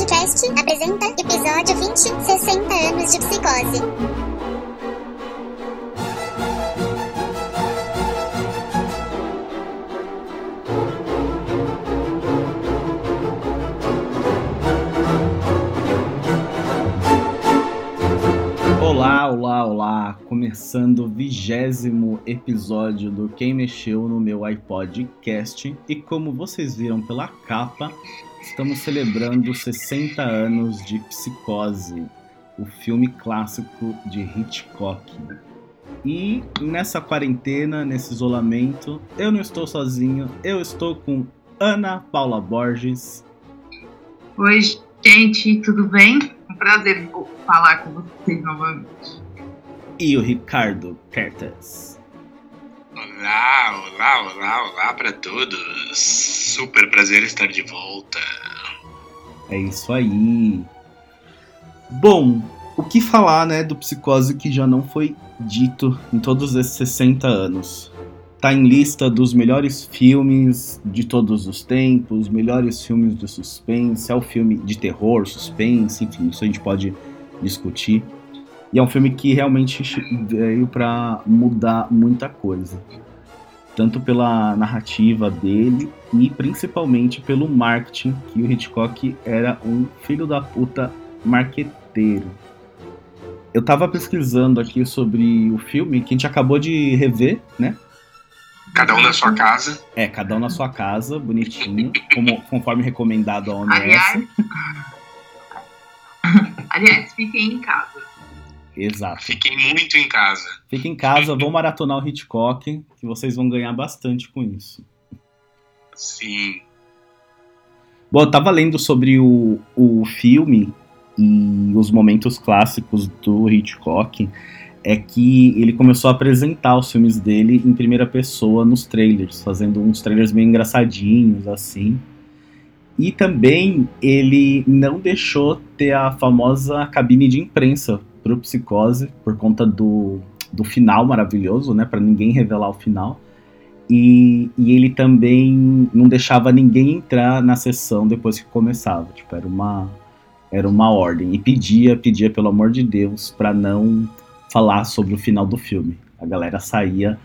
Podcast apresenta episódio 20 60 anos de psicose. Olá, olá, olá! Começando o vigésimo episódio do Quem Mexeu no meu iPodcast. E como vocês viram pela capa, estamos celebrando 60 anos de Psicose, o filme clássico de Hitchcock. E nessa quarentena, nesse isolamento, eu não estou sozinho, eu estou com Ana Paula Borges. Oi, gente, tudo bem? Um prazer falar com vocês novamente. E o Ricardo Kertes. Olá, olá, olá, olá para todos. Super prazer estar de volta. É isso aí. Bom, o que falar, né, do Psicose que já não foi dito em todos esses 60 anos? Tá em lista dos melhores filmes de todos os tempos, melhores filmes de suspense, é o filme de terror, suspense, enfim, isso a gente pode discutir. E é um filme que realmente veio para mudar muita coisa. Tanto pela narrativa dele e principalmente pelo marketing, que o Hitchcock era um filho da puta marqueteiro. Eu tava pesquisando aqui sobre o filme que a gente acabou de rever, né? Cada um na sua casa. É, cada um na sua casa, bonitinho, como, conforme recomendado a OMS. Aliás, aliás, fiquem em casa. Exato. Fiquem muito em casa. Fiquem em casa, vão maratonar o Hitchcock, que vocês vão ganhar bastante com isso. Sim. Bom, eu tava lendo sobre o, o filme e os momentos clássicos do Hitchcock. É que ele começou a apresentar os filmes dele em primeira pessoa nos trailers, fazendo uns trailers meio engraçadinhos, assim. E também ele não deixou ter a famosa cabine de imprensa pro Psicose, por conta do, do final maravilhoso, né? Para ninguém revelar o final. E, e, ele também não deixava ninguém entrar na sessão depois que começava. Tipo, era uma, era uma ordem. E pedia, pedia, pelo amor de Deus, para não falar sobre o final do filme. A galera saía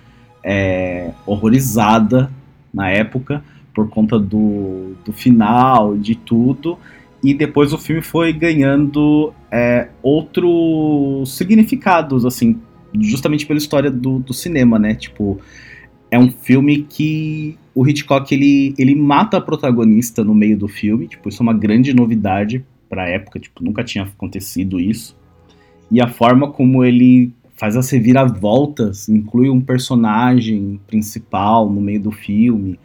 é, horrorizada na época por conta do, do final, de tudo. E depois o filme foi ganhando é, outros significados, assim, justamente pela história do, do cinema, né? Tipo, é um filme que o Hitchcock ele, ele mata a protagonista no meio do filme, tipo, isso é uma grande novidade para a época, tipo, nunca tinha acontecido isso. E a forma como ele faz as reviravoltas, inclui um personagem principal no meio do filme,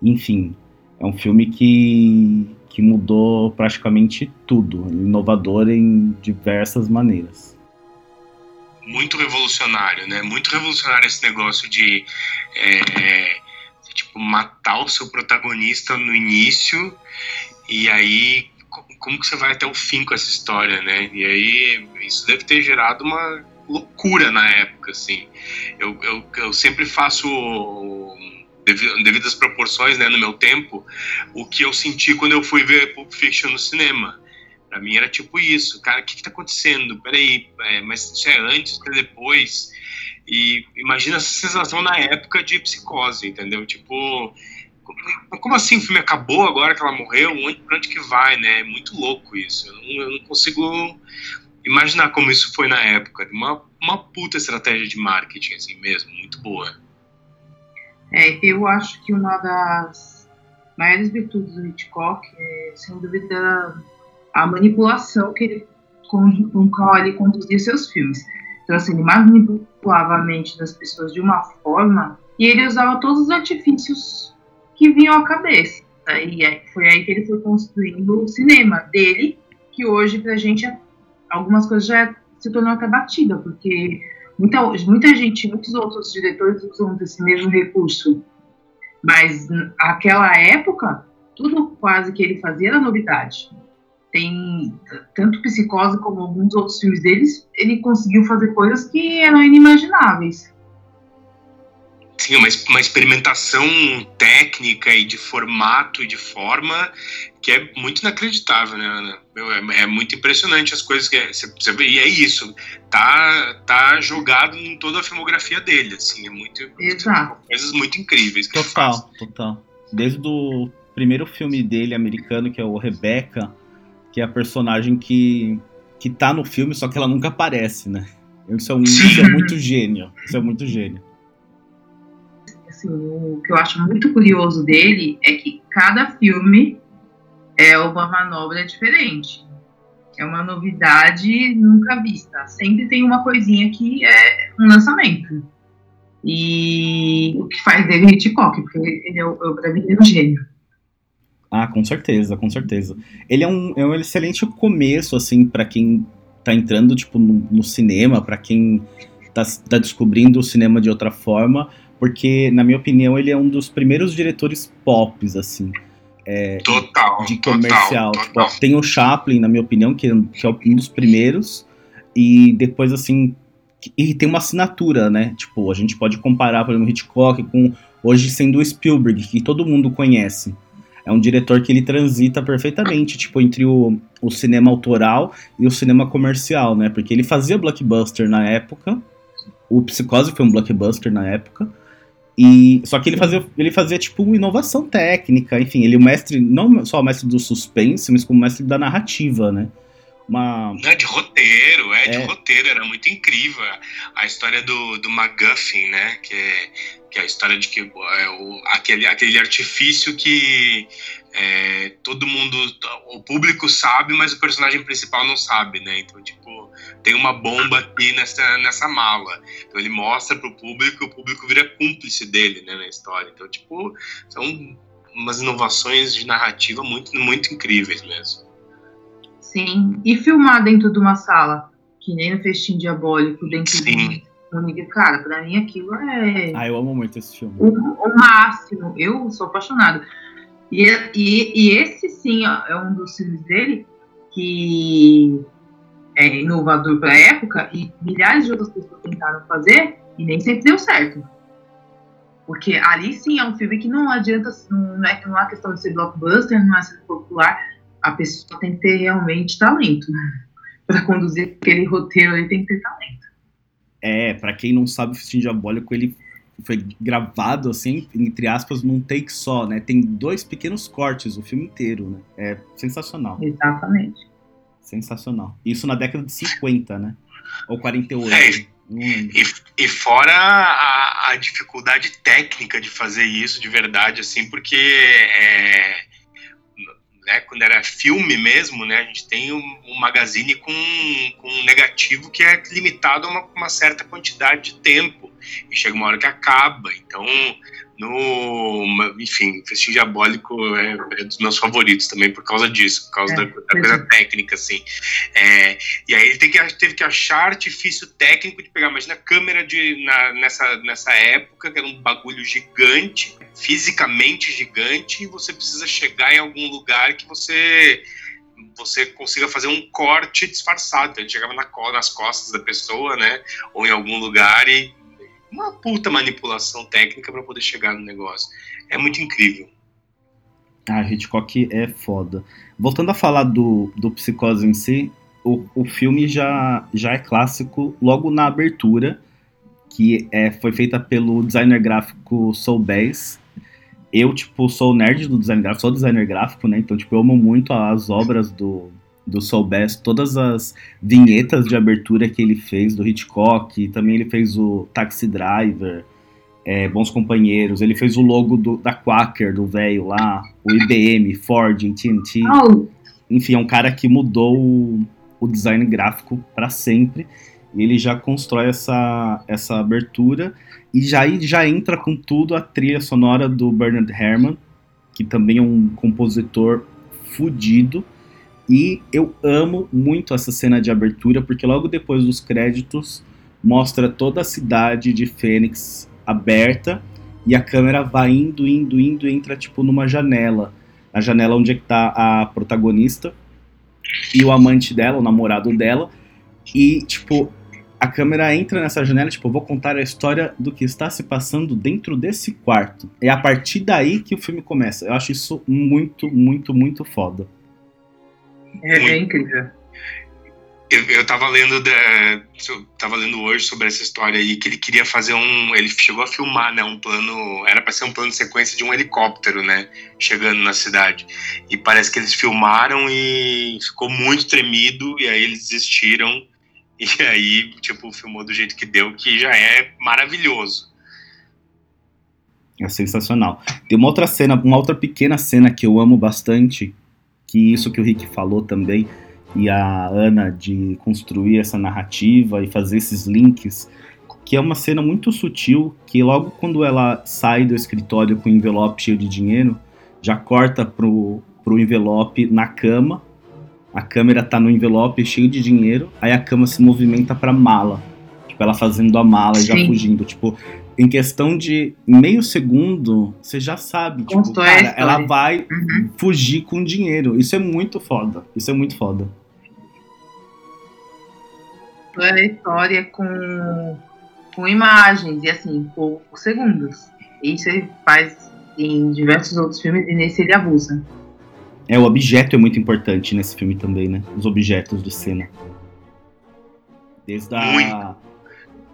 enfim, é um filme que, que mudou praticamente tudo, inovador em diversas maneiras muito revolucionário, né? Muito revolucionário esse negócio de, é, tipo matar o seu protagonista no início e aí como que você vai até o fim com essa história, né? E aí isso deve ter gerado uma loucura na época, assim. Eu, eu, eu sempre faço devido às proporções, né, no meu tempo, o que eu senti quando eu fui ver Pulp Fiction no cinema. Pra mim era tipo isso, cara, o que tá acontecendo? Peraí, é, mas isso é antes, é depois? E imagina essa sensação na época de psicose, entendeu? Tipo, como assim o filme acabou agora que ela morreu? Onde, pra onde que vai, né? É muito louco isso. Eu não, eu não consigo imaginar como isso foi na época. Uma, uma puta estratégia de marketing, assim mesmo, muito boa. É, eu acho que uma das maiores virtudes do Hitchcock é, sem dúvida, a manipulação que ele, com, com qual ele conduzia seus filmes. Então, assim, ele manipulava a mente das pessoas de uma forma e ele usava todos os artifícios que vinham à cabeça. E foi aí que ele foi construindo o cinema dele, que hoje, pra gente, algumas coisas já se tornou até batida, porque muita, muita gente, muitos outros diretores usam esse mesmo recurso. Mas aquela época, tudo quase que ele fazia era novidade tem tanto Psicose como alguns outros filmes deles, ele conseguiu fazer coisas que eram inimagináveis. Sim, uma, uma experimentação técnica e de formato e de forma que é muito inacreditável, né, Ana? Meu, é, é, muito impressionante as coisas que é, você, você, e é isso, tá tá jogado em toda a filmografia dele, assim, é muito, Exato. coisas muito incríveis. total, total. Desde o primeiro filme dele americano que é o Rebecca, que é a personagem que que tá no filme, só que ela nunca aparece, né? Isso é, um, isso é muito gênio. Isso é muito gênio. Assim, o que eu acho muito curioso dele é que cada filme é uma manobra diferente. É uma novidade nunca vista. Sempre tem uma coisinha que é um lançamento. E o que faz dele Hitchcock, porque ele é, o, pra mim, é um gênio. Ah, com certeza, com certeza. Ele é um, é um excelente começo, assim, para quem tá entrando, tipo, no, no cinema, para quem tá, tá descobrindo o cinema de outra forma, porque, na minha opinião, ele é um dos primeiros diretores pops, assim. É, total, de comercial. Total, total. Tipo, tem o Chaplin, na minha opinião, que, que é um dos primeiros, e depois, assim, e tem uma assinatura, né? Tipo, a gente pode comparar, por exemplo, Hitchcock com hoje sendo o Spielberg, que todo mundo conhece. É um diretor que ele transita perfeitamente, tipo, entre o, o cinema autoral e o cinema comercial, né? Porque ele fazia blockbuster na época. O Psicose foi um blockbuster na época. E, só que ele fazia, ele fazia, tipo, inovação técnica, enfim, ele é o mestre, não só o mestre do suspense, mas como mestre da narrativa, né? Uma... É de roteiro, é, é, de roteiro, era muito incrível. A história do, do MacGuffin, né? Que é, que é a história de que é, o, aquele, aquele artifício que é, todo mundo, o público sabe, mas o personagem principal não sabe, né? Então, tipo, tem uma bomba aqui nessa, nessa mala. Então ele mostra pro público e o público vira cúmplice dele, né, na história. Então, tipo, são umas inovações de narrativa muito, muito incríveis mesmo. Sim, e filmar dentro de uma sala, que nem no Festim Diabólico, dentro Sim. de Cara, pra mim aquilo é. Ah, eu amo muito esse filme. O, o máximo. Eu sou apaixonado. E, e, e esse sim é um dos filmes dele que é inovador para a época e milhares de outras pessoas tentaram fazer e nem sempre deu certo. Porque ali sim é um filme que não adianta, não é, não é questão de ser blockbuster, não é ser popular, a pessoa tem que ter realmente talento. para conduzir aquele roteiro ele tem que ter talento. É, para quem não sabe, o Festim Diabólico ele foi gravado assim, entre aspas, num take só, né? Tem dois pequenos cortes o filme inteiro, né? É sensacional. Exatamente. Sensacional. Isso na década de 50, né? Ou 48. É, hum. e, e fora a, a, dificuldade técnica de fazer isso de verdade, assim, porque é, né, quando era filme mesmo, né, a gente tem um, um magazine com, com, um negativo que é limitado a uma, uma, certa quantidade de tempo. E chega uma hora que acaba. Então, no, enfim, Festim Diabólico é, é, dos meus favoritos também por causa disso, por causa é, da, da, coisa técnica, assim. É, e aí ele tem que, teve que achar artifício técnico de pegar, imagina a câmera de, na, nessa, nessa época, que era um bagulho gigante, fisicamente gigante, e você precisa chegar em algum lugar que você você consiga fazer um corte disfarçado. Então, ele chegava na, nas costas da pessoa, né? Ou em algum lugar e uma puta manipulação técnica para poder chegar no negócio. É muito incrível. Ah, Hitchcock é foda. Voltando a falar do, do Psicose em si, o, o filme já, já é clássico logo na abertura, que é, foi feita pelo designer gráfico Soul Bass. Eu, tipo, sou nerd do design gráfico, sou designer gráfico, né? Então, tipo, eu amo muito as obras do, do Soul Bass, todas as vinhetas de abertura que ele fez do Hitchcock, também ele fez o Taxi Driver, é, Bons Companheiros, ele fez o logo do, da Quaker, do velho lá, o IBM, Ford, TNT. Oh. Enfim, é um cara que mudou o, o design gráfico para sempre. E ele já constrói essa, essa abertura e já, já entra com tudo a trilha sonora do Bernard Herrmann, que também é um compositor fudido. E eu amo muito essa cena de abertura, porque logo depois dos créditos mostra toda a cidade de Fênix aberta e a câmera vai indo, indo, indo, entra tipo numa janela. Na janela onde é que tá a protagonista e o amante dela, o namorado dela. E, tipo, a câmera entra nessa janela, tipo, vou contar a história do que está se passando dentro desse quarto. É a partir daí que o filme começa. Eu acho isso muito, muito, muito foda. É, é incrível. Eu, eu tava lendo da, eu tava lendo hoje sobre essa história aí que ele queria fazer um, ele chegou a filmar, né, um plano, era para ser um plano de sequência de um helicóptero, né, chegando na cidade. E parece que eles filmaram e ficou muito tremido e aí eles desistiram e aí, tipo, filmou do jeito que deu, que já é maravilhoso. É sensacional. Tem uma outra cena, uma outra pequena cena que eu amo bastante, que isso que o Rick falou também, e a Ana de construir essa narrativa e fazer esses links, que é uma cena muito sutil, que logo quando ela sai do escritório com o envelope cheio de dinheiro, já corta pro, pro envelope na cama, a câmera tá no envelope cheio de dinheiro, aí a cama se movimenta pra mala. Tipo, ela fazendo a mala e já fugindo. Tipo, em questão de meio segundo, você já sabe, tipo, cara, ela vai uhum. fugir com dinheiro. Isso é muito foda. Isso é muito foda a história com, com imagens e assim, por segundos. Isso ele faz em diversos outros filmes e nesse ele abusa. É, o objeto é muito importante nesse filme também, né? Os objetos de cena. Desde a,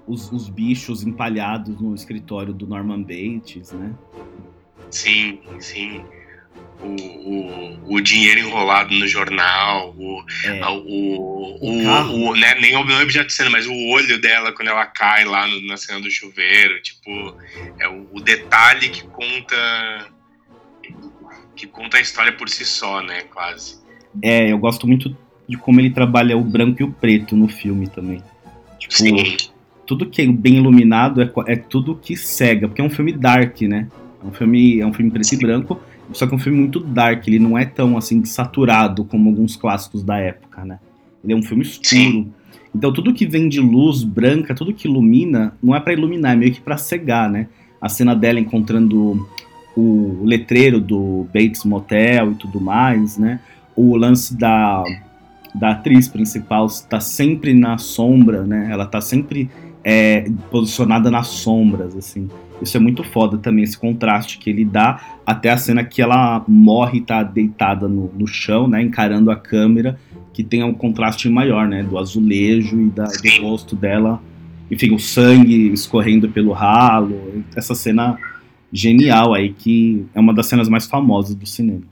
os, os bichos empalhados no escritório do Norman Bates, né? Sim, sim o, o, o, dinheiro enrolado no jornal, o, é. o, o, o, né, nem o objeto de cena, mas o olho dela quando ela cai lá no, na cena do chuveiro, tipo, é o, o, detalhe que conta que conta a história por si só, né, quase. É, eu gosto muito de como ele trabalha o branco e o preto no filme também. Tipo, Sim. Tudo que é bem iluminado é, é tudo que cega, porque é um filme dark, né? É um filme, é um filme preto Sim. e branco, só que é um filme muito dark, ele não é tão assim saturado como alguns clássicos da época, né? Ele é um filme escuro. Sim. Então tudo que vem de luz branca, tudo que ilumina, não é para iluminar, é meio que para cegar, né? A cena dela encontrando o letreiro do Bates Motel e tudo mais, né? O lance da, da atriz principal está sempre na sombra, né? Ela está sempre é, posicionada nas sombras, assim. Isso é muito foda também, esse contraste que ele dá até a cena que ela morre e tá deitada no, no chão, né, encarando a câmera, que tem um contraste maior, né, do azulejo e da, do rosto dela, enfim, o sangue escorrendo pelo ralo, essa cena genial aí, que é uma das cenas mais famosas do cinema.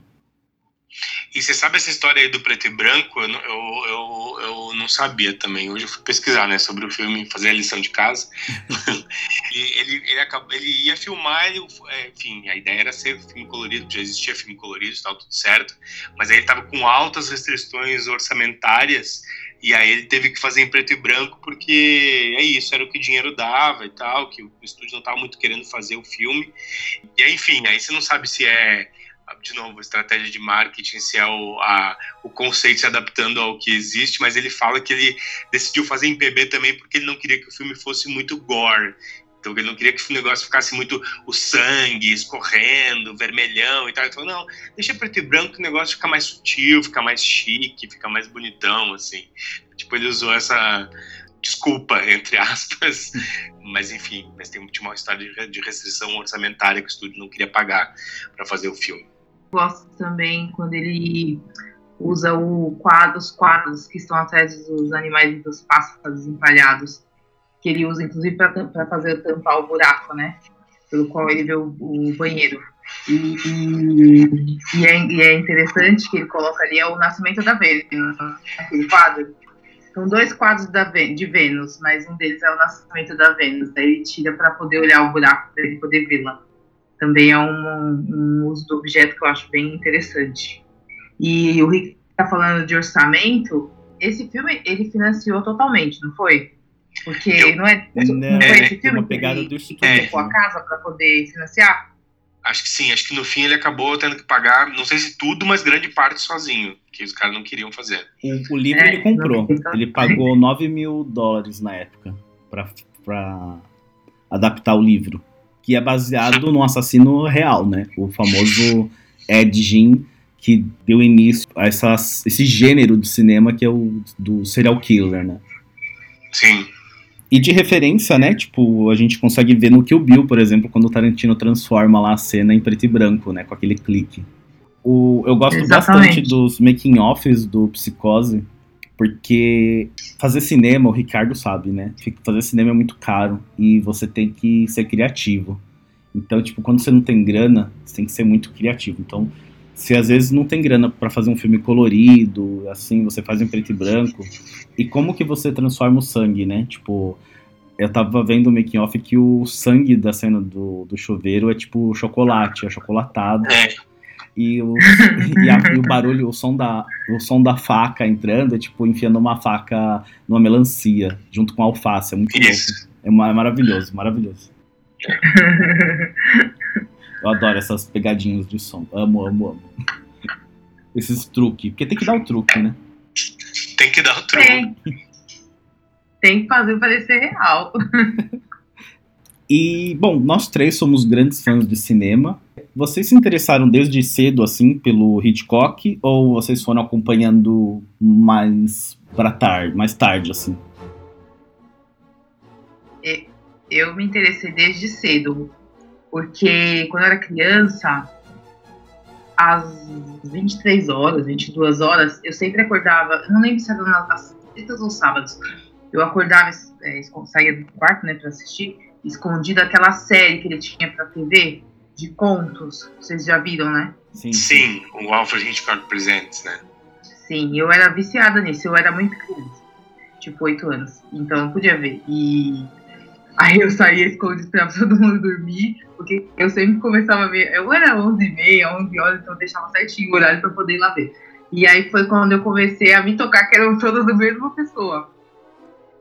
E você sabe essa história aí do preto e branco? Eu, eu, eu, eu não sabia também. Hoje eu fui pesquisar né, sobre o filme, fazer a lição de casa. ele, ele, acabou, ele ia filmar, ele, é, enfim, a ideia era ser filme colorido, já existia filme colorido e tal, tudo certo. Mas aí ele estava com altas restrições orçamentárias e aí ele teve que fazer em preto e branco porque é isso, era o que o dinheiro dava e tal, que o estúdio não estava muito querendo fazer o filme. E aí, enfim, aí você não sabe se é de novo, estratégia de marketing, se é o, a, o conceito se adaptando ao que existe, mas ele fala que ele decidiu fazer em PB também porque ele não queria que o filme fosse muito gore. Então ele não queria que o negócio ficasse muito o sangue escorrendo, vermelhão e tal. Ele falou, não, deixa preto e branco que o negócio fica mais sutil, fica mais chique, fica mais bonitão, assim. Tipo, ele usou essa desculpa, entre aspas, mas enfim, mas tem uma história de restrição orçamentária que o estúdio não queria pagar para fazer o filme gosto também quando ele usa o quadro, os quadros que estão atrás dos animais e dos pássaros empalhados, que ele usa inclusive para fazer tampar o buraco, né? Pelo qual ele vê o, o banheiro. E, e, e, é, e, é, interessante que ele coloca ali é o nascimento da Vênus, aquele quadro. São dois quadros da, de Vênus, mas um deles é o nascimento da Vênus. Daí ele tira para poder olhar o buraco, para ele poder vê-la também é um, um, uso do objeto que eu acho bem interessante. E o Rick está falando de orçamento. Esse filme ele financiou totalmente, não foi? Porque eu, não é, não, não foi esse filme uma pegada que ele, do que a casa para poder financiar? Acho que sim, acho que no fim ele acabou tendo que pagar, não sei se tudo, mas grande parte sozinho, que os caras não queriam fazer. O, o livro é, ele comprou, ele pagou 9 mil dólares na época para adaptar o livro que é baseado num assassino real, né? O famoso Ed Gein, que deu início a essas, esse gênero do cinema que é o do serial killer, né? Sim. E de referência, né? Tipo, a gente consegue ver no Kill Bill, por exemplo, quando o Tarantino transforma lá a cena em preto e branco, né? Com aquele clique. O, eu gosto Exatamente. bastante dos making-offs do Psicose, porque fazer cinema, o Ricardo sabe, né? Fazer cinema é muito caro e você tem que ser criativo. Então, tipo, quando você não tem grana, você tem que ser muito criativo. Então, se às vezes não tem grana pra fazer um filme colorido, assim, você faz em preto e branco, e como que você transforma o sangue, né? Tipo, eu tava vendo o making off que o sangue da cena do, do chuveiro é tipo chocolate, é chocolatado. É. E o, e, a- e o barulho, o som, da, o som da faca entrando é tipo enfiando uma faca numa melancia, junto com alface. É muito louco. Isso. É, ma- é maravilhoso, maravilhoso. Eu adoro essas pegadinhas de som. Amo, amo, amo. Esses truques. Porque tem que dar o truque, né? Tem que dar o truque. Tem. Tem que fazer parecer real. E, bom, nós três somos grandes fãs de cinema. Vocês se interessaram desde cedo, assim, pelo Hitchcock? Ou vocês foram acompanhando mais pra tarde, mais tarde, assim? Eu me interessei desde cedo, porque quando eu era criança, às 23 horas, 22 horas, eu sempre acordava, não lembro se era nas sextas ou sábados, eu acordava, é, saía do quarto, né, pra assistir, escondida aquela série que ele tinha pra TV, de contos, vocês já viram, né? Sim. Sim, o Alfred Hitchcock Presents, né? Sim, eu era viciada nisso, eu era muito criança, tipo 8 anos, então eu podia ver. E aí eu saía escondido pra todo mundo dormir, porque eu sempre começava a ver, eu era 11 e meia, 11 horas, então eu deixava certinho o horário pra poder ir lá ver. E aí foi quando eu comecei a me tocar que eram todas da mesma pessoa.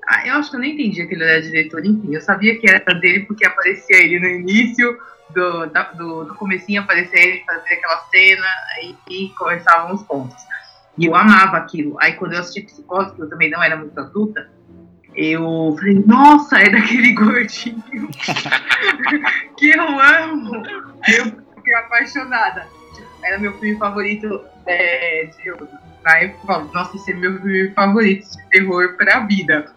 Ah, eu acho que eu nem entendia que ele era diretor, enfim, eu sabia que era dele porque aparecia ele no início, do, da- do, do comecinho aparecia ele fazer aquela cena, aí e começavam os pontos. E eu amava aquilo. Aí quando eu assisti Psicose, que eu também não era muito adulta, eu falei, nossa, é daquele gordinho que eu amo. Eu fiquei apaixonada. Era meu filme favorito é, de na época, nossa, esse é meu filme favorito de terror pra vida.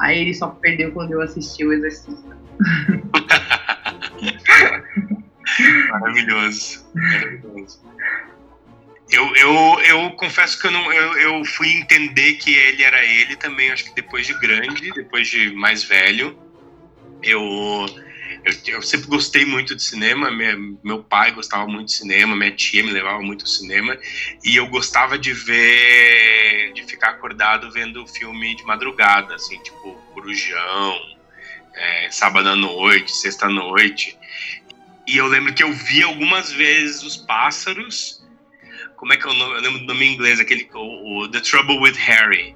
Aí ele só perdeu quando eu assisti o Exorcista. Maravilhoso. Maravilhoso. Eu, eu, eu confesso que eu, não, eu, eu fui entender que ele era ele também, acho que depois de grande, depois de mais velho. Eu, eu, eu sempre gostei muito de cinema, minha- meu pai gostava muito de cinema, minha tia me levava muito ao cinema, e eu gostava de ver, de ficar acordado vendo filme de madrugada, assim, tipo Corujão, é, Sábado à Noite, Sexta à Noite. E eu lembro que eu vi algumas vezes os pássaros. Como é que é o nome? Eu lembro do nome em inglês, aquele o, o The Trouble with Harry.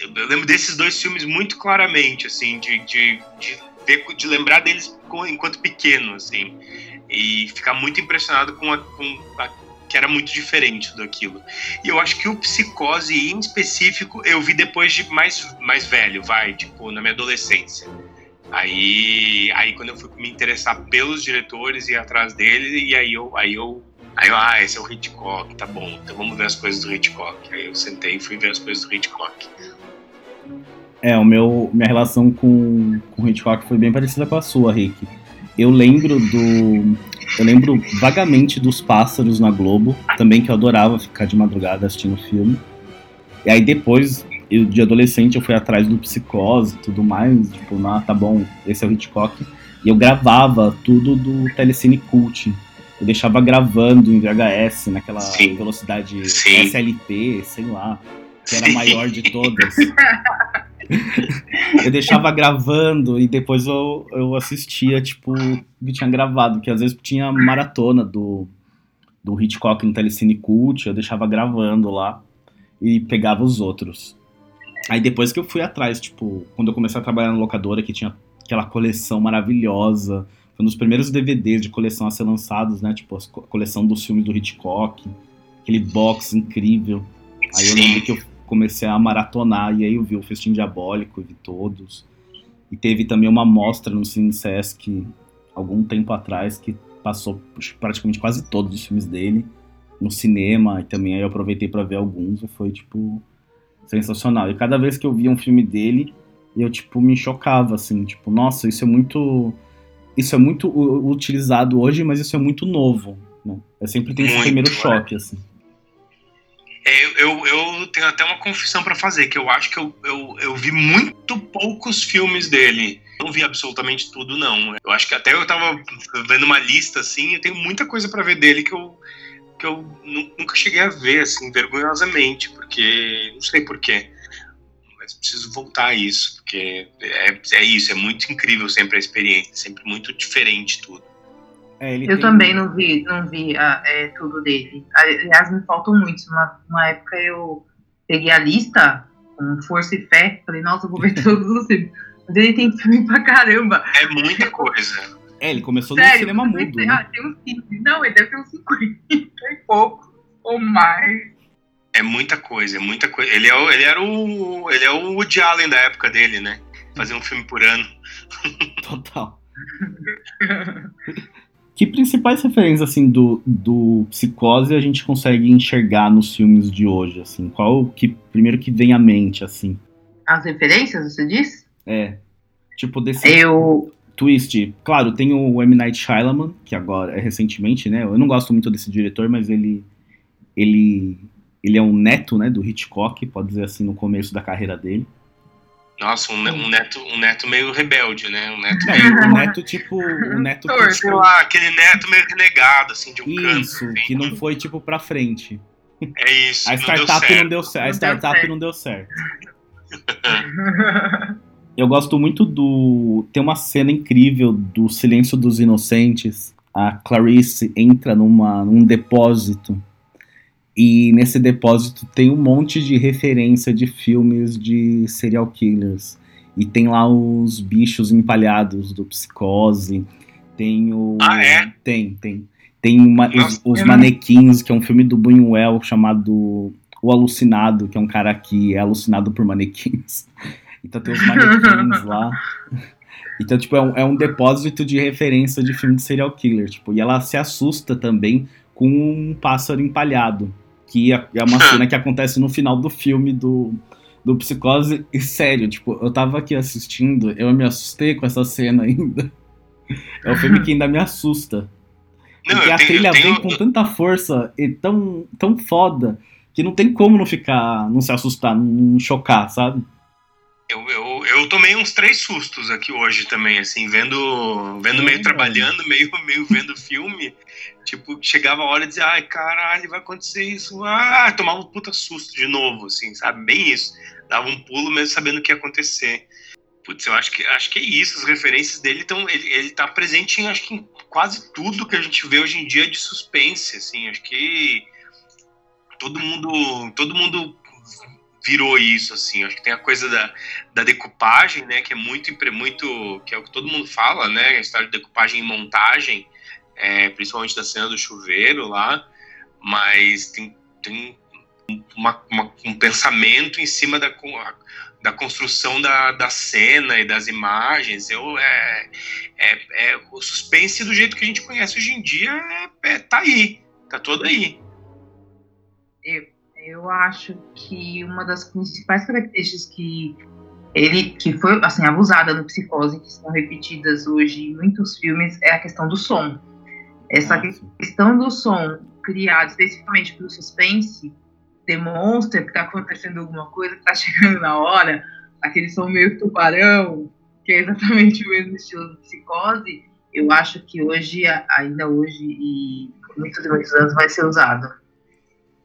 Eu lembro desses dois filmes muito claramente, assim, de, de, de, ver, de lembrar deles enquanto pequeno, assim, e ficar muito impressionado com, a, com a, que era muito diferente daquilo. E eu acho que o Psicose, em específico, eu vi depois de mais, mais velho, vai, tipo, na minha adolescência. Aí, aí quando eu fui me interessar pelos diretores e atrás deles, e aí eu, aí eu, aí eu, ah, esse é o Hitchcock, tá bom, então vamos ver as coisas do Hitchcock. Aí eu sentei e fui ver as coisas do Hitchcock. É, o meu, minha relação com, com o Hitchcock foi bem parecida com a sua, Rick. Eu lembro do. Eu lembro vagamente dos pássaros na Globo, também que eu adorava ficar de madrugada assistindo filme. E aí depois, eu, de adolescente, eu fui atrás do Psicose e tudo mais, tipo, ah, tá bom, esse é o Hitchcock. E eu gravava tudo do Telecine Cult. Eu deixava gravando em VHS, naquela Sim. velocidade Sim. SLP, sei lá, que era a maior de todas. eu deixava gravando e depois eu, eu assistia, tipo, o que tinha gravado, que às vezes tinha maratona do, do Hitchcock no Telecine Cult, eu deixava gravando lá e pegava os outros. Aí depois que eu fui atrás, tipo, quando eu comecei a trabalhar na locadora, que tinha aquela coleção maravilhosa, foi um dos primeiros DVDs de coleção a ser lançados, né, tipo, a co- coleção dos filmes do Hitchcock, aquele box incrível. Aí eu lembro que eu comecei a maratonar e aí eu vi o Festim Diabólico, vi todos. E teve também uma mostra no Cine Sesc algum tempo atrás que passou praticamente quase todos os filmes dele no cinema e também aí eu aproveitei para ver alguns e foi tipo sensacional. E cada vez que eu via um filme dele, eu, tipo, me chocava, assim, tipo, nossa, isso é muito. Isso é muito utilizado hoje, mas isso é muito novo. Né? Eu sempre tenho esse primeiro né? choque, assim. É, eu, eu tenho até uma confissão para fazer, que eu acho que eu, eu, eu vi muito poucos filmes dele. Não vi absolutamente tudo, não. Eu acho que até eu tava vendo uma lista, assim, e tenho muita coisa para ver dele que eu, que eu nunca cheguei a ver, assim, vergonhosamente, porque. Não sei porquê. Mas preciso voltar a isso, porque é, é isso, é muito incrível sempre a experiência, sempre muito diferente tudo. É, eu tem... também não vi, não vi a, é, tudo dele. Aliás, me faltam muitos. Uma, uma época eu peguei a lista com força e fé, falei, nossa, vou ver todos os filmes. Mas ele tem filme pra caramba. É muita coisa. É, ele começou Sério, no cinema mudo. Né? Ah, tem uns 15. Não, ele deve ter uns 50 e poucos ou mais. É muita coisa, é muita coisa. Ele, é, ele era o. Ele é o Woody Allen da época dele, né? Fazer um filme por ano. Total. que principais referências assim do, do Psicose a gente consegue enxergar nos filmes de hoje, assim? Qual que primeiro que vem à mente, assim? As referências, você diz? É. Tipo desse Eu twist. Claro, tem o M Night Shyamalan, que agora é recentemente, né? Eu não gosto muito desse diretor, mas ele ele ele é um neto, né, do Hitchcock, pode dizer assim, no começo da carreira dele. Nossa, um, um, neto, um neto meio rebelde, né? Um neto meio. um neto tipo. Um neto tipo, lá, aquele neto meio renegado, assim, de um Isso, canto, assim. que não foi, tipo, pra frente. É isso. A startup não deu certo. a startup não deu certo. Eu gosto muito do. Tem uma cena incrível do Silêncio dos Inocentes. A Clarice entra numa, num depósito e nesse depósito tem um monte de referência de filmes de serial killers. E tem lá os bichos empalhados do Psicose. Tem o. Ah, é? Tem, tem. Tem uma, os, os Manequins, que é um filme do Buñuel chamado O Alucinado, que é um cara que é alucinado por manequins. Então tem os manequins lá. Então, tipo, é um, é um depósito de referência de filme de serial killer. Tipo, e ela se assusta também com um pássaro empalhado que é, é uma cena que acontece no final do filme do, do Psicose. E sério, tipo, eu tava aqui assistindo, eu me assustei com essa cena ainda. É o filme que ainda me assusta. Não, porque a tenho, trilha tenho... vem com tanta força e tão, tão foda que não tem como não ficar, não se assustar, não chocar, sabe? Eu, eu, eu tomei uns três sustos aqui hoje também, assim, vendo, vendo meio trabalhando, meio, meio vendo filme. Tipo, chegava a hora e dizia, ai, caralho, vai acontecer isso. Ah, tomava um puta susto de novo, assim, sabe? Bem isso. Dava um pulo mesmo sabendo o que ia acontecer. Putz, eu acho que, acho que é isso. As referências dele estão. Ele, ele tá presente em, acho que em quase tudo que a gente vê hoje em dia de suspense, assim. Acho que todo mundo. Todo mundo virou isso, assim. Acho que tem a coisa da, da decupagem, né, que é muito, muito, que é o que todo mundo fala, né, a história de decupagem e montagem, é, principalmente da cena do chuveiro lá, mas tem, tem uma, uma, um pensamento em cima da, da construção da, da cena e das imagens. Eu, é, é, é, o suspense do jeito que a gente conhece hoje em dia é, é tá aí, tá todo aí. Eu acho que uma das principais características que ele que foi assim abusada no psicose que são repetidas hoje em muitos filmes é a questão do som. Essa questão do som criado especificamente pelo suspense demonstra que está acontecendo alguma coisa, que está chegando na hora, aquele som meio tubarão, que é exatamente o mesmo estilo do psicose. Eu acho que hoje, ainda hoje e muitos anos, vai ser usado.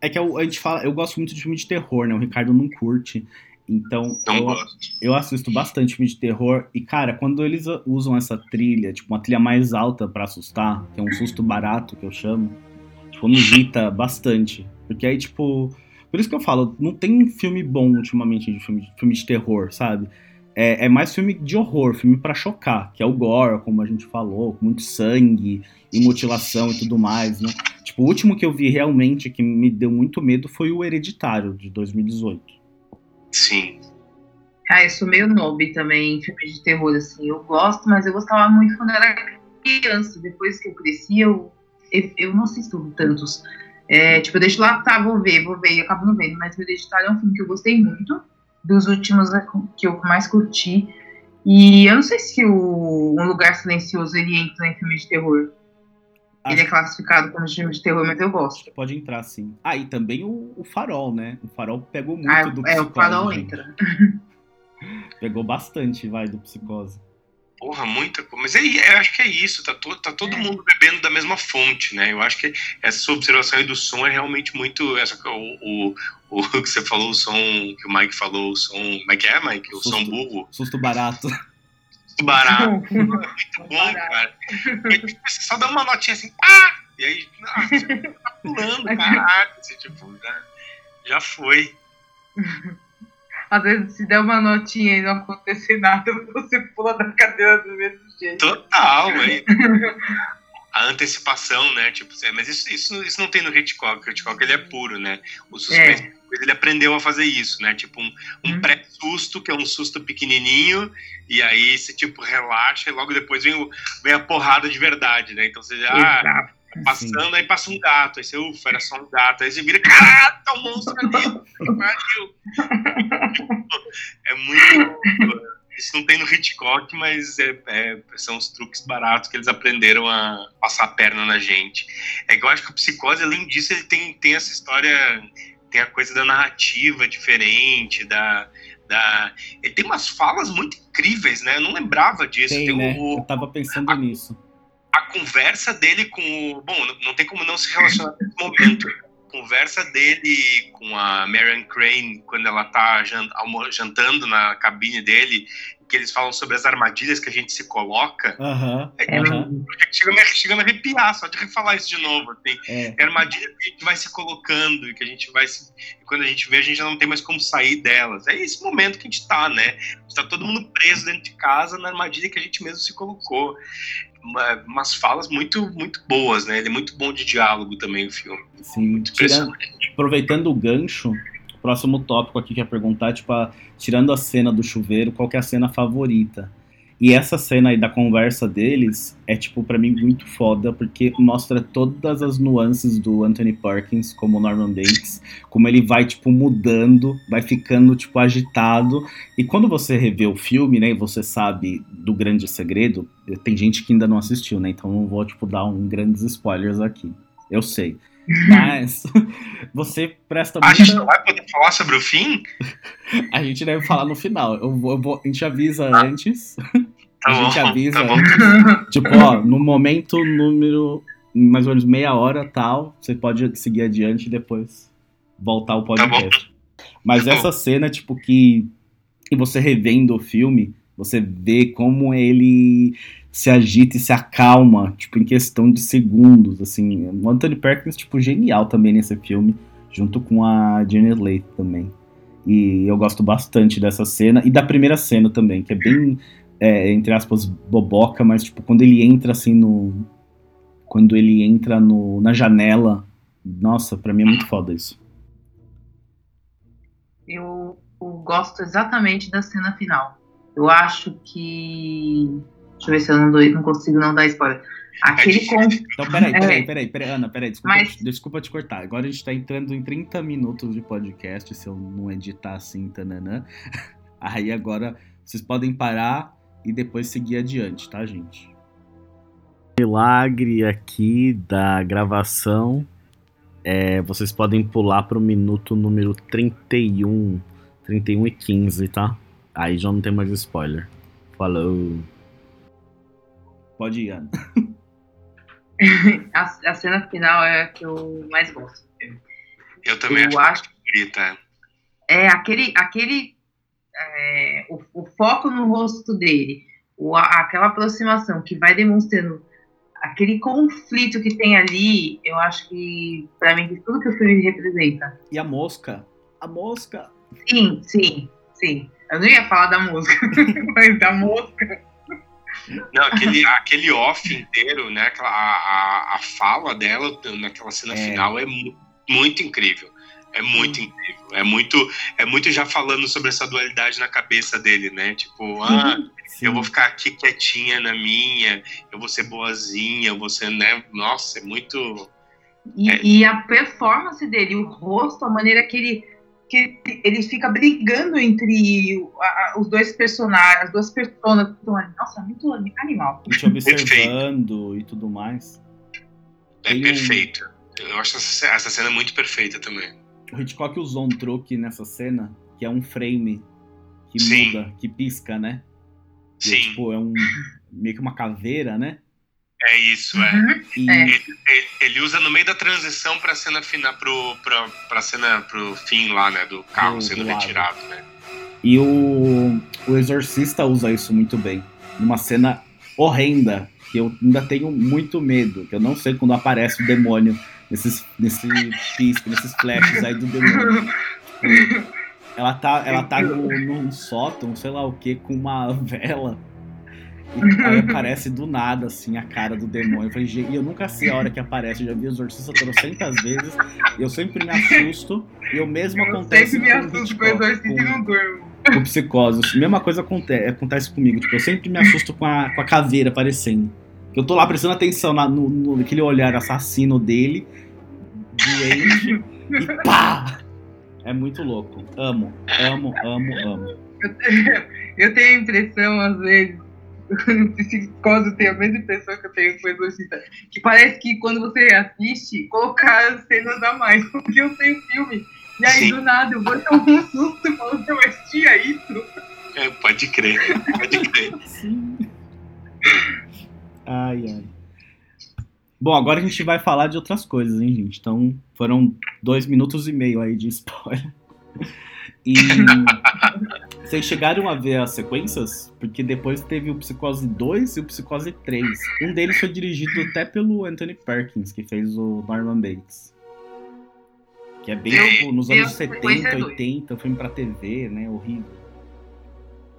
É que eu, a gente fala, eu gosto muito de filme de terror, né? O Ricardo não curte. Então, eu, eu, assisto bastante filme de terror. E, cara, quando eles usam essa trilha, tipo, uma trilha mais alta para assustar, que é um susto barato que eu chamo, tipo, me irrita bastante. Porque aí, tipo. Por isso que eu falo, não tem filme bom ultimamente de filme, filme de terror, sabe? É, é, mais filme de horror, filme para chocar, que é o gore, como a gente falou, com muito sangue e mutilação e tudo mais, né? O último que eu vi realmente que me deu muito medo foi o Hereditário, de 2018. Sim. Ah, eu sou meio noob também em filmes de terror, assim. Eu gosto, mas eu gostava muito quando era criança. Depois que eu cresci, eu, eu, eu não assisto tantos. É, tipo, eu deixo lá, tá, vou ver, vou ver, e acabo não vendo. Mas o Hereditário é um filme que eu gostei muito. dos últimos é que eu mais curti. E eu não sei se o Um Lugar Silencioso ele entra em filme de terror. Ele é classificado como filme de terror, mas eu gosto. pode entrar, sim. Ah, e também o, o Farol, né? O Farol pegou muito Ah, do é, Psicose. o farol gente. entra. Pegou bastante, vai, do Psicose. Porra, muita coisa. Mas é, eu acho que é isso, tá, to, tá todo É. mundo bebendo da mesma fonte, né? Eu acho que essa sua observação aí do som é realmente muito. Essa, o, o, o que você falou, o som que o Mike falou, o som. Como é que é, Mike? O Susto. som burro. Susto barato. Muito barato, muito bom, cara. Tipo, Você só dá uma notinha assim, pá! E aí, ah, você tá pulando, caralho. Assim, tipo, já, já foi. Às vezes, se der uma notinha e não acontecer nada, você pula da cadeira do mesmo jeito. Total, aí. A antecipação, né? Tipo, é, mas isso, isso, isso não tem no Hitchcock. O Hitchcock ele é puro, né? O suspense, ele aprendeu a fazer isso, né? Tipo, um, um Hum. pré-susto, que é um susto pequenininho, e aí você, tipo, relaxa, e logo depois vem, o- vem a porrada de verdade, né? Então você já, ah, Exato. Sim. passando, aí passa um gato, aí você, ufa, era só um gato, aí você vira, caralho, tá um monstro ali, que pariu. É muito. Isso não tem no Hitchcock, mas é- é- são os truques baratos que eles aprenderam a passar a perna na gente. É que eu acho que o Psicose, além disso, ele tem, tem essa história, tem a coisa da narrativa diferente, da. da ele tem umas falas muito incríveis, né? Eu não lembrava disso. Tem, Tem né? o, Eu tava pensando nisso. a conversa dele com o. Bom, não, tem como não se relacionar nesse momento. A conversa dele com a Marion Crane, quando ela tá jantando na cabine dele, que eles falam sobre as armadilhas que a gente se coloca, Aham, É, aham. chega chega a me arrepiar só de refalar isso de novo. Tem, É, tem armadilhas que a gente vai se colocando e que a gente vai se. E quando a gente vê, a gente já não tem mais como sair delas. É esse momento que a gente tá, né? Está todo mundo preso dentro de casa na armadilha que a gente mesmo se colocou. Uma- umas falas muito, muito boas, né? Ele é muito bom de diálogo também, o filme. sim. Muito Tirando, aproveitando o gancho, próximo tópico aqui que é perguntar, tipo, a- tirando a cena do chuveiro, qual que é a cena favorita? E essa cena aí da conversa deles é, tipo, pra mim muito foda, porque mostra todas as nuances do Anthony Perkins como Norman Bates, como ele vai, tipo, mudando, vai ficando, tipo, agitado. E quando você revê o filme, né, e você sabe do grande segredo, tem gente que ainda não assistiu, né, então não vou, tipo, dar um grandes spoilers aqui. Eu sei. Mas você presta Ah, a gente não muita. vai poder falar sobre o fim? A gente deve falar no final. Eu vou, eu vou- a gente avisa antes. Tá a bom, gente avisa tá bom. antes. Tipo, ó, no momento número. Mais ou menos meia hora tal. Você pode seguir adiante e depois voltar o podcast. Mas Tá essa cena, tipo, que. Você revendo o filme, você vê como ele se agita e se acalma, tipo, em questão de segundos, assim. O Anthony Perkins, tipo, genial também nesse filme, junto com a Janet Leigh também. E eu gosto bastante dessa cena, e da primeira cena também, que é bem, é, entre aspas, boboca, mas, tipo, quando ele entra, assim, no... Quando ele entra no, na janela, nossa, pra mim é muito foda isso. Eu, eu gosto exatamente da cena final. Eu acho que. Deixa eu ver se eu não, dou, não consigo não dar spoiler. Aquele difícil. con... Então, peraí, É. peraí, peraí, peraí, Ana, peraí, desculpa, Mas- desculpa te cortar. Agora a gente tá entrando em 30 minutos de podcast, se eu não editar assim, tananã. Aí agora vocês podem parar e depois seguir adiante, tá, gente? Milagre aqui da gravação. É, vocês podem pular pro minuto número 31. 31 e 15, tá? Aí já não tem mais spoiler. Falou. Pode ir, Ana. a, a cena final é a que eu mais gosto. Eu também Eu acho acho bonita. é aquele, aquele é, o, o foco no rosto dele, o, aquela aproximação que vai demonstrando aquele conflito que tem ali, eu acho que pra mim de tudo que o filme representa. E a mosca? A mosca. Sim, sim, sim. Eu não ia falar da música, mas da mosca. Não, aquele, aquele off inteiro, né? Aquela, a, a, a fala dela naquela cena É. final é mu- muito incrível. É muito incrível. É muito, é muito já falando sobre essa dualidade na cabeça dele, né? Tipo, ah, Sim. eu vou ficar aqui quietinha na minha, eu vou ser boazinha, eu vou ser, né? Nossa, é muito. E, É. e a performance dele, o rosto, a maneira que ele que ele fica brigando entre o- a- a- os dois personagens, as duas personas que estão ali. Nossa, muito animal. E te observando e tudo mais. É Tem um- perfeito. Eu acho essa, essa cena muito perfeita também. O Hitchcock usou um truque nessa cena, que é um frame que Sim. muda, que pisca, né? É, Sim, tipo, é um meio que uma caveira, né? É isso, é. Uhum. E É. Ele, ele usa no meio da transição pra cena final, pro, pra, pra cena pro fim lá, né? Do carro Do- sendo do lado. retirado, né? E o, o Exorcista usa isso muito bem. Numa cena horrenda, que eu ainda tenho muito medo, que eu não sei quando aparece o demônio nesses, nesse pisco, nesses flashes aí do demônio. Ela tá, ela tá no, num sótão, sei lá o que, com uma vela. E aí aparece do nada, assim, a cara do demônio. Eu falei, e eu nunca sei a hora que aparece. Eu já vi o Exorcista trocentas vezes. Eu sempre me assusto. E o mesmo Eu acontece sempre me com o assusto com o exorcista e não durmo. com psicose. Mesma coisa acontece, acontece comigo. Tipo, eu sempre me assusto com a, com a caveira aparecendo. Eu tô lá prestando atenção na, no, no- naquele olhar assassino dele, doente, e pá! É muito louco. Amo, amo, amo, amo. Eu, eu tenho a impressão, às vezes, psicose eu tenho a mesma impressão que eu tenho com o exorcista, que parece que quando você assiste, colocar as cenas a mais, porque eu sei o filme. E aí, Sim. do nada, eu vou ter um susto e falo, eu assistia isso. É, pode crer, pode crer. Sim. Ai, ai. Bom, agora a gente vai falar de outras coisas, hein, gente? Então, foram dois minutos e meio aí de spoiler. E vocês chegaram a ver as sequências? Porque depois teve o Psicose 2 e o Psicose 3. Um deles foi dirigido até pelo Anthony Perkins, que fez o Norman Bates. Que é bem Eu- nos eu anos fui 70, conhecer dois. 80, filme pra TV, né? Horrível.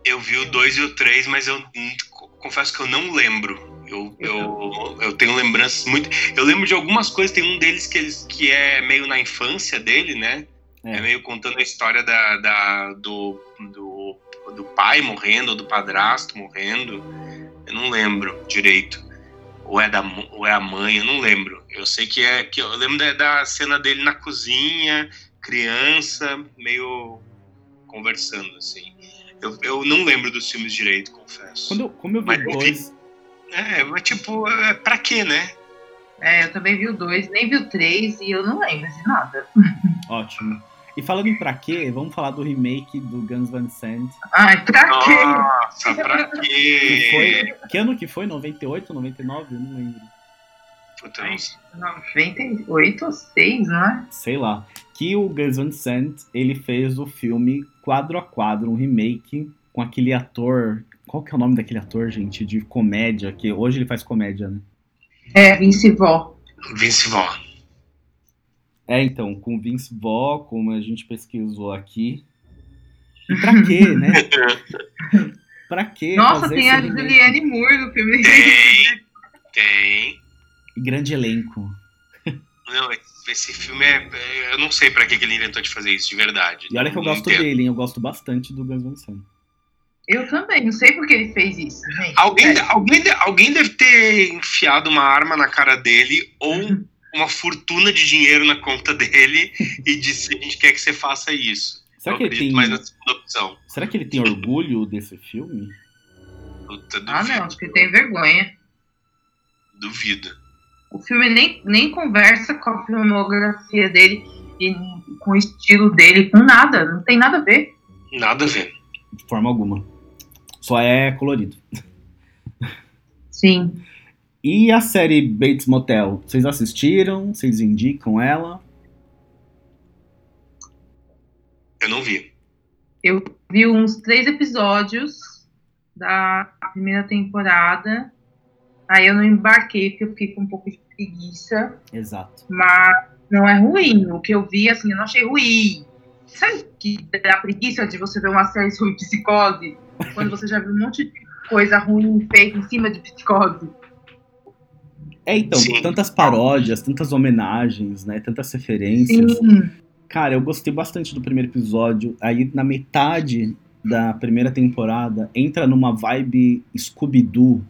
Eu vi o 2 e o 3, mas eu confesso que eu não lembro. Eu, eu, eu tenho lembranças muito. Eu lembro de algumas coisas, tem um deles que, eles, que é meio na infância dele, né? É, É. meio contando a história da, da- do, do, do pai morrendo, do padrasto morrendo. Eu não lembro direito. Ou é, da, ou é a mãe, eu não lembro. Eu sei que é. Que eu lembro da, da cena dele na cozinha, criança, meio conversando, assim. Eu, eu não lembro dos filmes direito, confesso. Quando como eu vi Mas vi. dois, É, mas tipo, é, pra quê, né? É, eu também vi o 2, nem vi o 3 e eu não lembro de nada. ótimo. E falando em pra quê, vamos falar do remake do Guns Van Sant. Ai, pra quê? Nossa, pra Que quê? foi. Que ano que foi? 98, 99? Eu não lembro. Puta, não sei. 98 ou 6, não é? Sei lá. Que o Guns Van Sant, ele fez o filme quadro a quadro, um remake com aquele ator. Qual que é o nome daquele ator, gente? De comédia, que hoje ele faz comédia, né? É, Vince Vó. Vince Vaughn. É, então, com Vince Vaughn, como a gente pesquisou aqui. E pra quê, né? pra quê? Nossa, fazer tem a remake? Julianne Moore no filme. Tem, tem. Grande elenco. Não, esse filme é. é- Eu não sei pra que ele inventou de fazer isso, de verdade. E olha que eu gosto entendo. dele, hein? Eu gosto bastante do Guns Van Sant. Eu também, não sei por que ele fez isso, gente. Alguém, Sério. alguém, alguém deve ter enfiado uma arma na cara dele ou uma fortuna de dinheiro na conta dele e disse: a gente quer que você faça isso. Será eu que ele tem. mais na segunda opção. Será que ele tem orgulho desse filme? Puta, duvido. Ah, não, acho que ele tem vergonha. Duvido. O filme nem, nem conversa com a filmografia dele e com o estilo dele, com nada. Não tem nada a ver. Nada a ver. De forma alguma. Só é colorido. Sim. E a série Bates Motel? Vocês assistiram? Vocês indicam ela? Eu não vi. Eu vi uns três episódios da primeira temporada. Aí eu não embarquei porque eu fiquei com um pouco de preguiça. Exato. Mas não é ruim. O que eu vi, assim, eu não achei ruim. Sabe que dá preguiça de você ver uma série sobre psicose? Quando você já viu um monte de coisa ruim feita em cima de psicose. É, então, Sim. tantas paródias, tantas homenagens, né? Tantas referências. Sim. Cara, eu gostei bastante do primeiro episódio. Aí, na metade da primeira temporada, entra numa vibe Scooby-Doo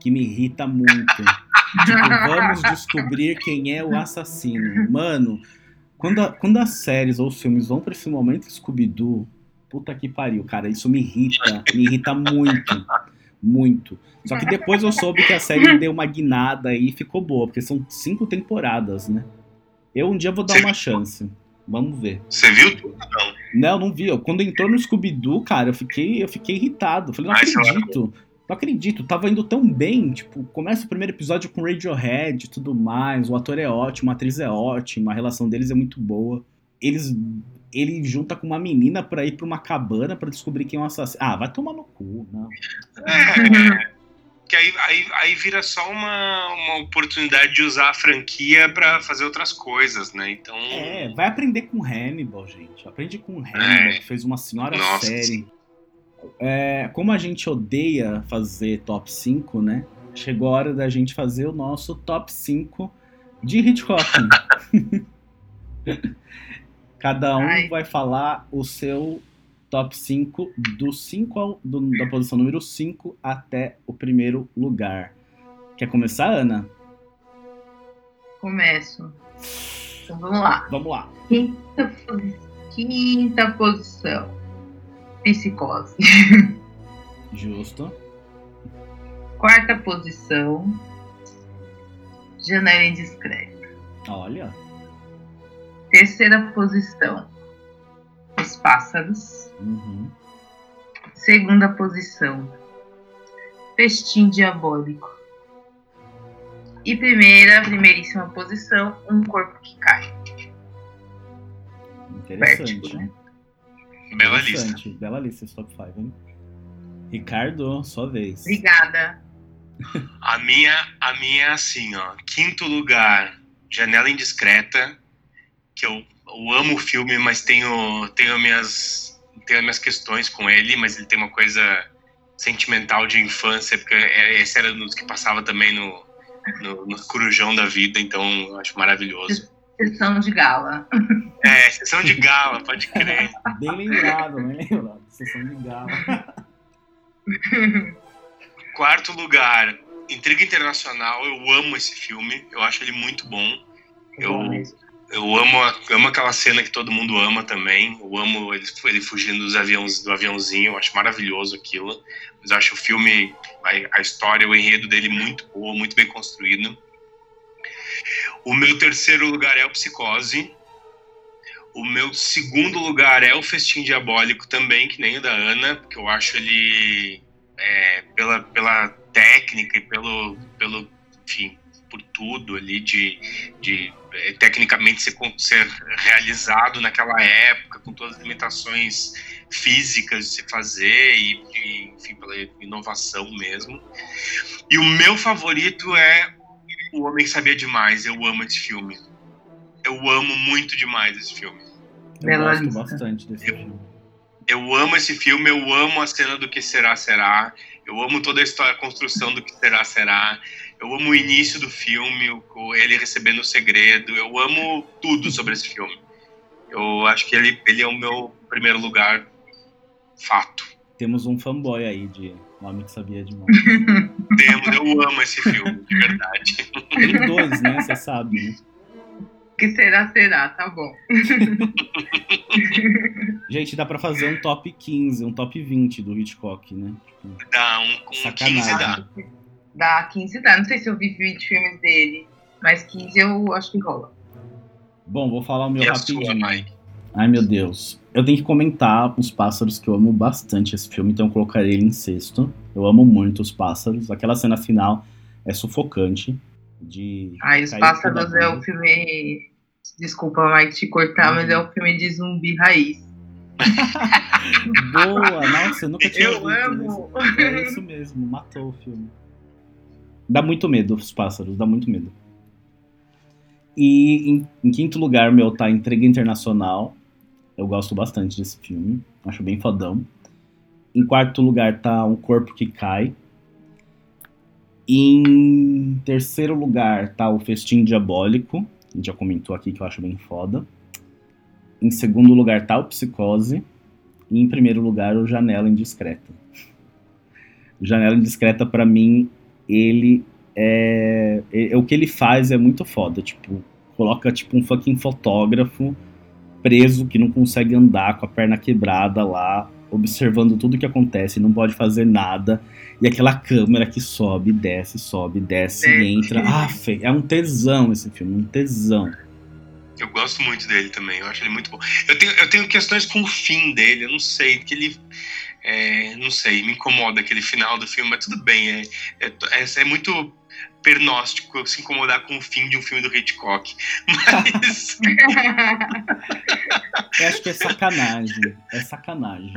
que me irrita muito. tipo, vamos descobrir quem é o assassino. Mano, quando, a- quando as séries ou os filmes vão pra esse momento Scooby-Doo, puta que pariu, cara, isso me irrita, me irrita muito, muito. Só que depois eu soube que a série deu uma guinada e ficou boa, porque são cinco temporadas, né? Eu um dia vou dar Você uma chance. Vamos ver. Você viu tudo? Não, não vi. Eu- Quando entrou no Scooby-Doo, cara, eu fiquei, eu fiquei irritado. Eu falei, não Ai, acredito. Não acredito. Tava indo tão bem. Tipo, começa o primeiro episódio com Radiohead e tudo mais. O ator é ótimo, a atriz é ótima, a relação deles é muito boa. Eles. Ele junta com uma menina pra ir pra uma cabana pra descobrir quem é o assassino. Ah, vai tomar no cu, não. É. Que aí, aí, aí vira só uma, uma oportunidade de usar a franquia pra fazer outras coisas, né? Então. É, vai aprender com Hannibal, gente. Aprende com Hannibal, É. que fez uma senhora Nossa. série. É, como a gente odeia fazer top 5, né? Chegou a hora da gente fazer o nosso top 5 de Hitchcock. Cada um Ai. vai falar o seu top 5 do 5 ao, do- da posição número 5 até o primeiro lugar. Quer começar, Ana? Começo. Então vamos lá. Vamos lá. Quinta, quinta posição. Psicose. Justo. Quarta posição. Janela indiscreta. Olha. Terceira posição. Os pássaros. Uhum. Segunda posição. Festim diabólico. E primeira, primeiríssima posição, um corpo que cai. Interessante. Vértigo, né? Bela lista. Bela lista esse top 5, hein? Ricardo, sua vez. Obrigada. A minha, a minha é assim, ó. Quinto lugar, Janela Indiscreta, que eu, eu amo o filme, mas tenho, tenho, minhas, tenho minhas questões com ele, mas ele tem uma coisa sentimental de infância, porque é- esse era um dos que passava também no, no, no Corujão da Vida, então eu acho maravilhoso. Sessão de gala. É, sessão de gala, pode crer. Bem lembrado, bem lembrado. Sessão de gala. Quarto lugar, Intriga Internacional, eu amo esse filme, eu acho ele muito bom. Eu, eu amo, a- amo aquela cena que todo mundo ama também. Eu amo ele, ele fugindo dos aviões, do aviãozinho. Eu acho maravilhoso aquilo. Mas eu acho o filme, a, a história, o enredo dele muito boa, muito bem construído. O meu terceiro lugar é o Psicose. O meu segundo lugar é o Festim Diabólico também, que nem o da Ana, porque eu acho ele é, pela, pela técnica e pelo, pelo enfim, por tudo ali de, de é, tecnicamente ser, ser realizado naquela época, com todas as limitações físicas de se fazer e, e, enfim, pela inovação mesmo. E o meu favorito é O Homem que Sabia Demais. Eu amo esse filme. Eu amo muito demais esse filme. Eu Bela gosto bastante desse filme. Eu amo esse filme, eu amo a cena do que será, será. Eu amo toda a história, a construção do que será, será. Eu amo o início do filme, ele recebendo o segredo. Eu amo tudo sobre esse filme. Eu acho que ele, ele é o meu primeiro lugar, fato. Temos um fanboy aí de Homem que Sabia Demais. Temos, eu amo esse filme, de verdade. Tem dois, né? Você sabe, né? que será, será, tá bom. Gente, dá pra fazer um top 15, um top 20 do Hitchcock, né? Tipo, Dá um com 15 dá. Dá 15 dá. Não sei se eu vi 20 filmes dele, mas 15 eu acho que rola. Bom, vou falar o meu E a rapidinho. sua, Mike? Ai, meu Deus. Eu tenho que comentar os pássaros, que eu amo bastante esse filme, então eu colocarei ele em sexto. Eu amo muito os pássaros. Aquela cena final é sufocante. De Ai, Os Pássaros é o filme. Desculpa, Mike, te cortar, mas é o filme de zumbi raiz. Boa! Nossa, eu nunca tinha Eu amo. isso. É isso mesmo, matou o filme. Dá muito medo os pássaros, dá muito medo. E em, em quinto lugar, meu, tá Entrega Internacional. Eu gosto bastante desse filme. Acho bem fodão. Em quarto lugar tá Um Corpo que Cai. Em terceiro lugar tá O Festim Diabólico. A gente já comentou aqui que eu acho bem foda. Em segundo lugar tá o Psicose. E em primeiro lugar, o Janela Indiscreta. Janela Indiscreta, pra mim, ele é, é- O que ele faz é muito foda. Tipo, coloca tipo um fucking fotógrafo preso que não consegue andar com a perna quebrada lá, observando tudo que acontece, não pode fazer nada. E aquela câmera que sobe, desce, sobe, desce e entra. Ah, é um tesão esse filme, um tesão. Eu gosto muito dele também, eu acho ele muito bom. Eu tenho, eu tenho questões com o fim dele, eu não sei, que ele. é, não sei, me incomoda aquele final do filme, mas tudo bem. É, é, é, é muito pernóstico se incomodar com o fim de um filme do Hitchcock. Mas. Eu acho que é sacanagem. É sacanagem.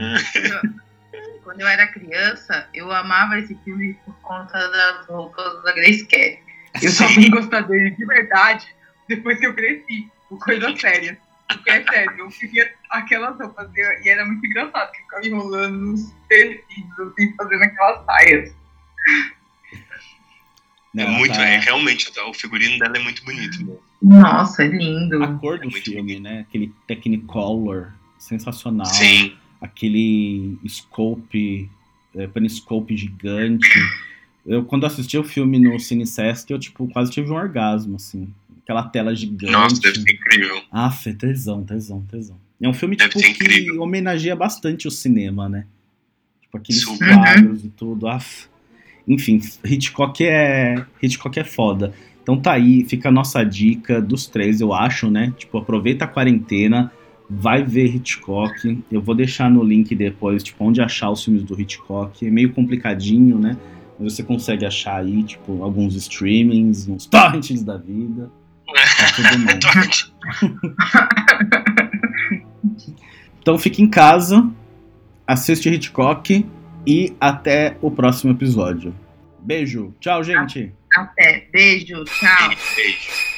Quando eu era criança, eu amava esse filme por conta das roupas da Grace Kelly. Eu só vim gostar dele de verdade depois que eu cresci, coisa séria. Porque é sério, eu queria aquelas roupas e e era muito engraçado, que eu ficava enrolando nos tecidos, assim, fazendo aquelas saias. É muito, tá- é, realmente, o figurino dela é muito bonito. Nossa, é lindo. A cor do É muito filme, né? Aquele Technicolor sensacional. Sim, Aquele scope, é, paniscope gigante. Eu, quando assisti o filme no Cine Sesc, eu, tipo, quase tive um orgasmo, assim. Aquela tela gigante. nossa, deve ser incrível. Ah, tesão, tesão, tesão. É um filme, tipo, que homenageia bastante o cinema, né? Tipo, aqueles Super. quadros e tudo. Ah, enfim, Hitchcock é. Hitchcock é foda. Então tá aí, fica a nossa dica dos três, eu acho, né? Tipo, aproveita a quarentena, vai ver Hitchcock. Eu vou deixar no link depois, tipo, onde achar os filmes do Hitchcock. É meio complicadinho, né? Mas você consegue achar aí, tipo, alguns streamings, uns torrents da vida. Então fique em casa, assiste Hitchcock e até o próximo episódio. Beijo, tchau, gente. Até. Beijo, tchau. Beijo.